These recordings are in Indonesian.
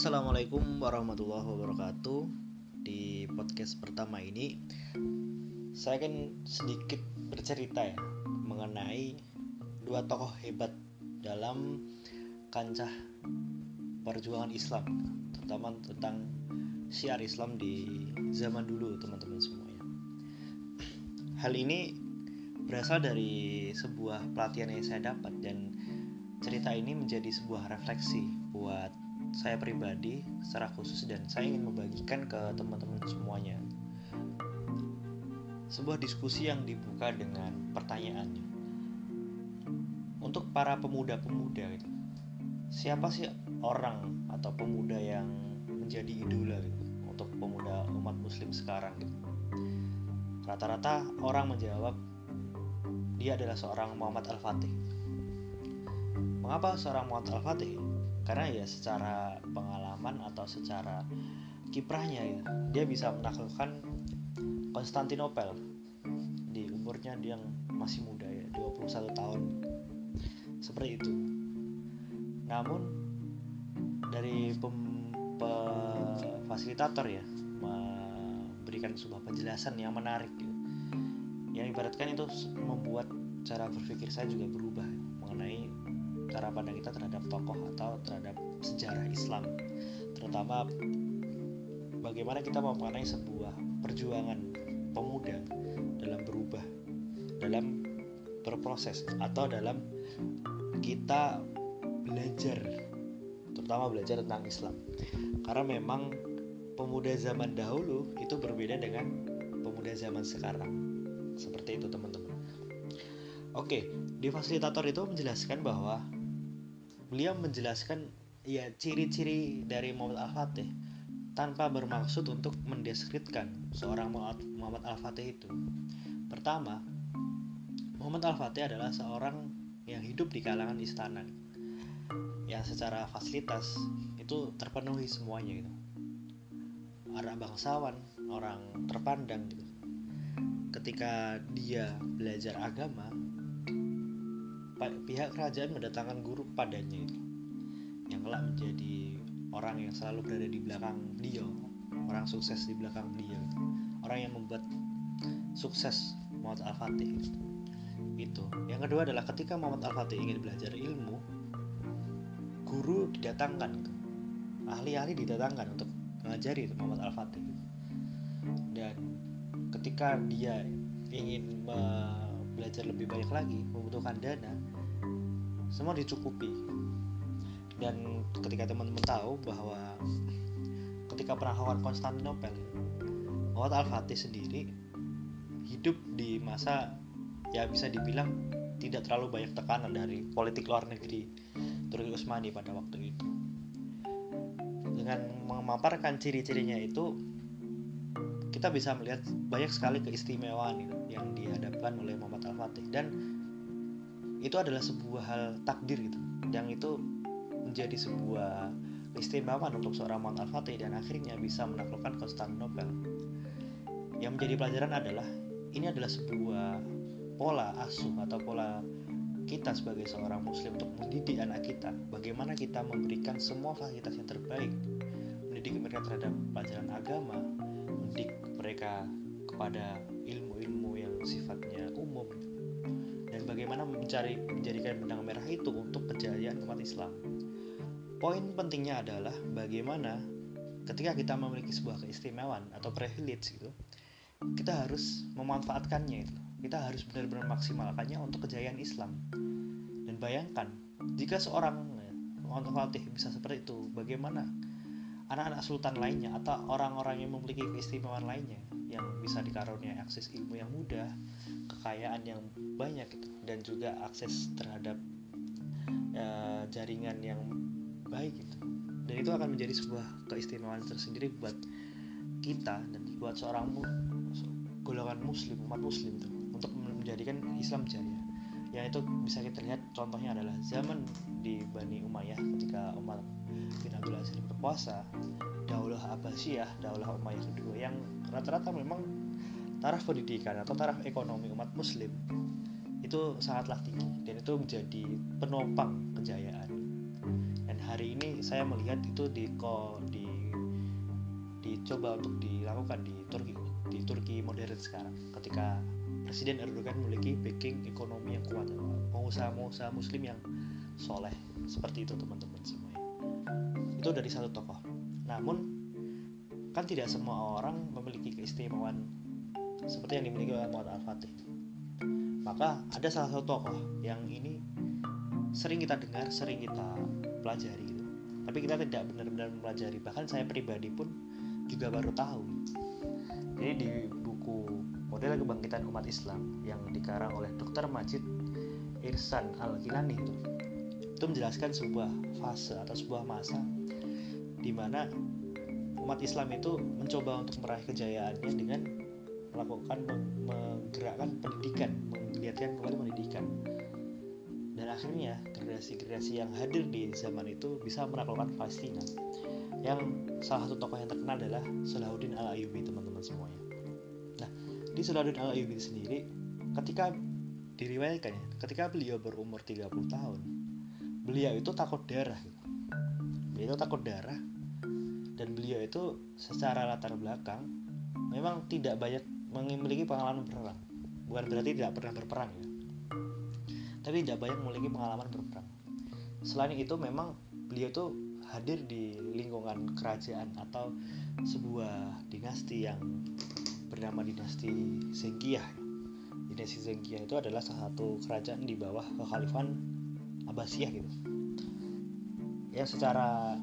Assalamualaikum warahmatullahi wabarakatuh. Di podcast pertama ini, saya akan sedikit bercerita ya mengenai dua tokoh hebat dalam kancah perjuangan Islam, terutama tentang syiar Islam di zaman dulu, teman-teman semuanya. Hal ini berasal dari sebuah pelatihan yang saya dapat dan cerita ini menjadi sebuah refleksi buat saya pribadi secara khusus dan saya ingin membagikan ke teman-teman semuanya. Sebuah diskusi yang dibuka dengan pertanyaannya. Untuk para pemuda-pemuda gitu siapa sih orang atau pemuda yang menjadi idola gitu untuk pemuda umat muslim sekarang gitu? Rata-rata orang menjawab dia adalah seorang Muhammad Al-Fatih. Mengapa seorang Muhammad Al-Fatih karena ya secara pengalaman atau secara kiprahnya ya dia bisa menaklukkan Konstantinopel di umurnya yang masih muda ya 21 tahun. Seperti itu. Namun dari pem, pe, fasilitator ya memberikan sebuah penjelasan yang menarik gitu. yang ibaratkan itu membuat cara berpikir saya juga berubah mengenai cara pandang kita terhadap tokoh atau terhadap sejarah Islam. Terutama bagaimana kita memaknai sebuah perjuangan pemuda dalam berubah dalam berproses atau dalam kita belajar terutama belajar tentang Islam. Karena memang pemuda zaman dahulu itu berbeda dengan pemuda zaman sekarang. Seperti itu teman-teman. Oke, di fasilitator itu menjelaskan bahwa beliau menjelaskan ya ciri-ciri dari Muhammad Al-Fatih tanpa bermaksud untuk mendeskripsikan seorang Muhammad Al-Fatih itu. Pertama, Muhammad Al-Fatih adalah seorang yang hidup di kalangan istana yang secara fasilitas itu terpenuhi semuanya gitu. Orang bangsawan, orang terpandang gitu. Ketika dia belajar agama, pihak kerajaan mendatangkan guru padanya itu yang kelak menjadi orang yang selalu berada di belakang dia orang sukses di belakang dia orang yang membuat sukses Muhammad Al-Fatih itu. itu. Yang kedua adalah ketika Muhammad Al-Fatih ingin belajar ilmu guru didatangkan ahli-ahli didatangkan untuk mengajari Muhammad Al-Fatih. Dan ketika dia ingin belajar lebih banyak lagi membutuhkan dana semua dicukupi. Dan ketika teman-teman tahu bahwa ketika penaklukan Konstantinopel Muhammad Al-Fatih sendiri hidup di masa ya bisa dibilang tidak terlalu banyak tekanan dari politik luar negeri Turki Utsmani pada waktu itu. Dengan memaparkan ciri-cirinya itu kita bisa melihat banyak sekali keistimewaan yang dihadapkan oleh Muhammad Al-Fatih. Dan itu adalah sebuah hal takdir gitu yang itu menjadi sebuah keistimewaan untuk seorang Muhammad Al-Fatih dan akhirnya bisa menaklukkan Konstantinopel. Yang menjadi pelajaran adalah ini adalah sebuah pola asuh atau pola kita sebagai seorang muslim untuk mendidik anak kita bagaimana kita memberikan semua fasilitas yang terbaik mendidik mereka terhadap pelajaran agama mereka kepada ilmu-ilmu yang sifatnya umum dan bagaimana mencari menjadikan benang merah itu untuk kejayaan umat Islam. Poin pentingnya adalah bagaimana ketika kita memiliki sebuah keistimewaan atau privilege gitu, kita harus memanfaatkannya itu. Kita harus benar-benar maksimalkannya untuk kejayaan Islam. Dan bayangkan jika seorang Muhammad Fatih bisa seperti itu, bagaimana anak-anak sultan lainnya atau orang-orang yang memiliki keistimewaan lainnya yang bisa dikaruniai akses ilmu yang mudah, kekayaan yang banyak gitu dan juga akses terhadap uh, jaringan yang baik gitu. Dan itu akan menjadi sebuah keistimewaan tersendiri buat kita dan buat seorang mu, golongan muslim umat muslim tuh untuk menjadikan Islam jaya. Yang itu bisa kita lihat contohnya adalah zaman di Bani Umayyah ketika Umar bin Abdul Aziz berpuasa Daulah Abbasiyah, Daulah Umayyah kedua yang rata-rata memang taraf pendidikan atau taraf ekonomi umat muslim itu sangatlah tinggi dan itu menjadi penopang kejayaan. Dan hari ini saya melihat itu di dicoba untuk dilakukan di Turki di Turki modern sekarang ketika Presiden Erdogan memiliki backing ekonomi yang kuat pengusaha-pengusaha muslim yang soleh. Seperti itu teman-teman semuanya itu dari satu tokoh. Namun kan tidak semua orang memiliki keistimewaan seperti yang dimiliki oleh Muhammad Al-Fatih. Maka ada salah satu tokoh yang ini sering kita dengar sering kita pelajari gitu. Tapi kita tidak benar-benar mempelajari. Bahkan saya pribadi pun juga baru tahu. Jadi di buku model kebangkitan umat Islam yang dikarang oleh Dr. Majid Irsan Al-Kilani itu itu menjelaskan sebuah fase atau sebuah masa di mana umat Islam itu mencoba untuk meraih kejayaannya dengan melakukan menggerakkan pendidikan, menggiatkan kembali pendidikan. Dan akhirnya generasi-generasi yang hadir di zaman itu bisa menaklukkan Palestina. Yang salah satu tokoh yang terkenal adalah Salahuddin Al-Ayyubi teman-teman semuanya. Nah, di Salahuddin Al-Ayyubi sendiri ketika diriwayatkan ya, ketika beliau berumur 30 tahun, beliau itu takut darah. Beliau takut darah dan beliau itu secara latar belakang memang tidak banyak memiliki pengalaman berperang. Bukan berarti tidak pernah berperang ya. Tapi tidak banyak memiliki pengalaman berperang. Selain itu memang beliau itu hadir di lingkungan kerajaan atau sebuah dinasti yang bernama dinasti Zengkiah dinasti Zengkiah itu adalah salah satu kerajaan di bawah kekhalifahan Abbasiyah gitu. Yang secara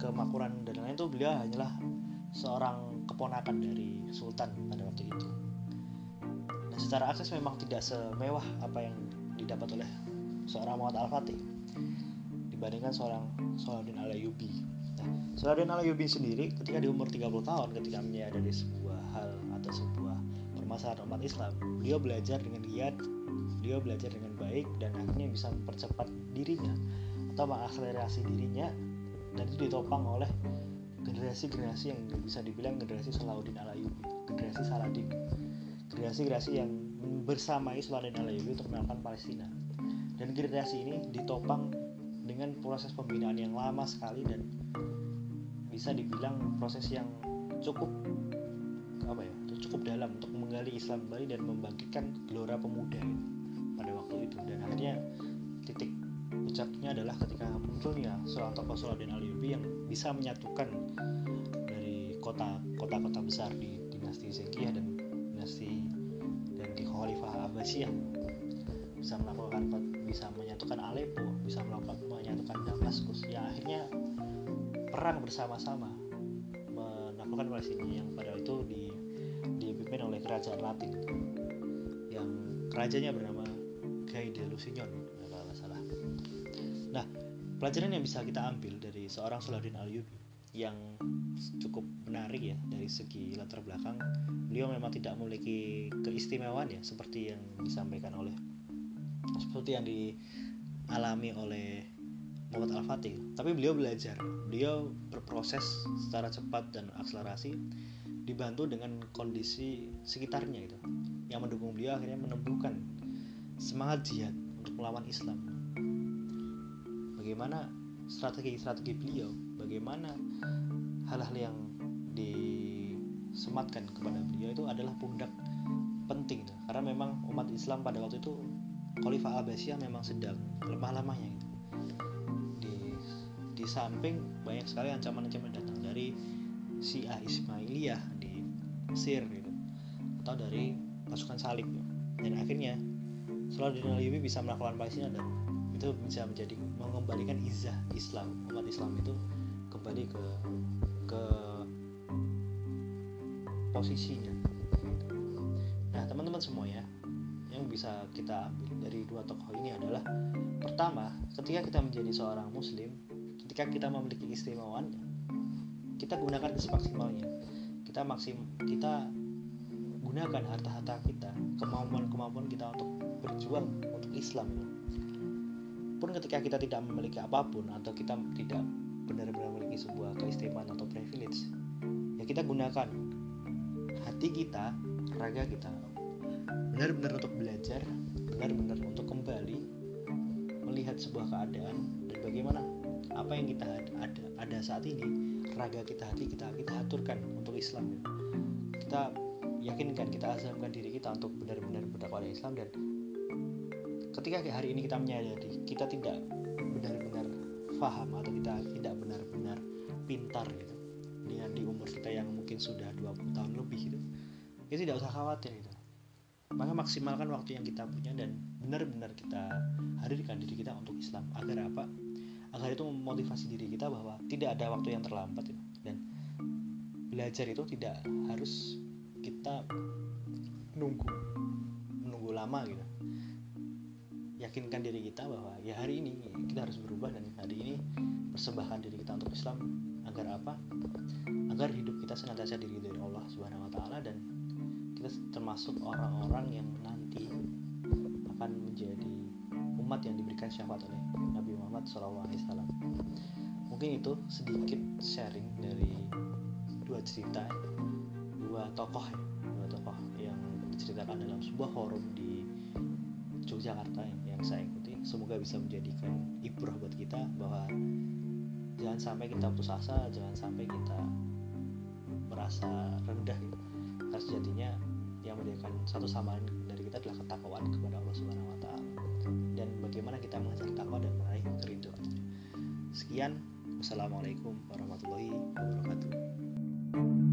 kemakmuran dan lain-lain itu beliau hanyalah seorang keponakan dari sultan pada waktu itu. Nah, secara akses memang tidak semewah apa yang didapat oleh seorang Muhammad Al-Fatih dibandingkan seorang Salahuddin Al-Ayyubi. Nah, Salahuddin Al-Ayyubi sendiri ketika di umur 30 tahun ketika menyadari sebuah hal atau sebuah permasalahan umat Islam, beliau belajar dengan giat, beliau belajar dengan baik dan akhirnya bisa mempercepat dirinya atau mengakselerasi dirinya dan itu ditopang oleh generasi-generasi yang bisa dibilang generasi Salahuddin Alayubi generasi Saladin generasi-generasi yang bersamai Salahuddin Alayubi untuk menangkan Palestina. Dan generasi ini ditopang dengan proses pembinaan yang lama sekali dan bisa dibilang proses yang cukup apa ya cukup dalam untuk menggali Islam kembali dan membangkitkan gelora pemuda pada waktu itu. Dan akhirnya titik puncaknya adalah ketika munculnya seorang tokoh Salahuddin Ayyubi yang bisa menyatukan dari kota kota-kota besar di dinasti Zengkiah dan dinasti dan di Khalifah Abbasiyah. Bisa melakukan bisa menyatukan Aleppo bisa melakukan menyatukan Damaskus. Yang akhirnya perang bersama-sama menaklukkan Palestina yang pada itu di, dipimpin oleh kerajaan Latin yang kerajanya bernama Gai de Lusignan pelajaran yang bisa kita ambil dari seorang Salahuddin Ayyubi yang cukup menarik ya dari segi latar belakang beliau memang tidak memiliki keistimewaan ya seperti yang disampaikan oleh seperti yang dialami oleh Muhammad Al-Fatih. Tapi beliau belajar beliau berproses secara cepat dan akselerasi dibantu dengan kondisi sekitarnya itu yang mendukung beliau akhirnya menemukan semangat jihad untuk melawan Islam bagaimana strategi-strategi beliau, bagaimana hal-hal yang disematkan kepada beliau itu adalah pundak penting karena memang umat Islam pada waktu itu Khalifah Abbasiyah memang sedang lemah-lemahnya gitu. di di samping banyak sekali ancaman-ancaman datang dari Syiah Ismailiyah di Mesir gitu atau dari pasukan salib gitu. dan akhirnya Salahuddin Ayyubi bisa melakukan Palestina dan itu bisa menjadi mengembalikan izah Islam. Umat Islam itu kembali ke ke posisinya. Nah teman-teman semua ya yang bisa kita ambil dari dua tokoh ini adalah pertama ketika kita menjadi seorang muslim ketika kita memiliki istimewaannya kita gunakan semaksimalnya. Kita maksim kita gunakan harta-harta kita kemampuan-kemampuan kita untuk berjuang untuk Islam pun ketika kita tidak memiliki apa pun atau kita tidak benar-benar memiliki sebuah keistimewaan atau privilege ya kita gunakan hati kita raga kita benar-benar untuk belajar benar-benar untuk kembali melihat sebuah keadaan dan bagaimana apa yang kita ada ada saat ini raga kita hati kita kita aturkan untuk Islam. Kita yakinkan kita azamkan diri kita untuk benar-benar berdakwah Islam dan ketika hari ini kita menyadari kita tidak benar-benar paham atau kita tidak benar-benar pintar gitu dengan di umur kita yang mungkin sudah 20 tahun lebih gitu ya tidak usah khawatir gitu. Maka maksimalkan waktu yang kita punya dan benar-benar kita hadirkan diri kita untuk Islam. Agar apa? Agar itu memotivasi diri kita bahwa tidak ada waktu yang terlambat gitu. dan belajar itu tidak harus kita menunggu menunggu lama gitu yakinkan diri kita bahwa ya hari ini kita harus berubah dan hari ini persembahkan diri kita untuk Islam agar apa agar hidup kita senantiasa diri dari Allah Subhanahu Wa Taala dan kita termasuk orang-orang yang nanti akan menjadi umat yang diberikan syafaat oleh Nabi Muhammad SAW. Mungkin itu sedikit sharing dari dua cerita, dua tokoh ya, dua tokoh yang diceritakan dalam sebuah forum di Yogyakarta yang, yang saya ikuti. Semoga bisa menjadikan ibrah buat kita bahwa jangan sampai kita putus asa, jangan sampai kita merasa rendah gitu karena sejatinya yang membedakan satu sama dari kita adalah ketakwaan kepada Allah Subhanahu wa taala dan bagaimana kita mengejar takwa dan meraih kerinduan. Sekian, wassalamualaikum warahmatullahi wabarakatuh.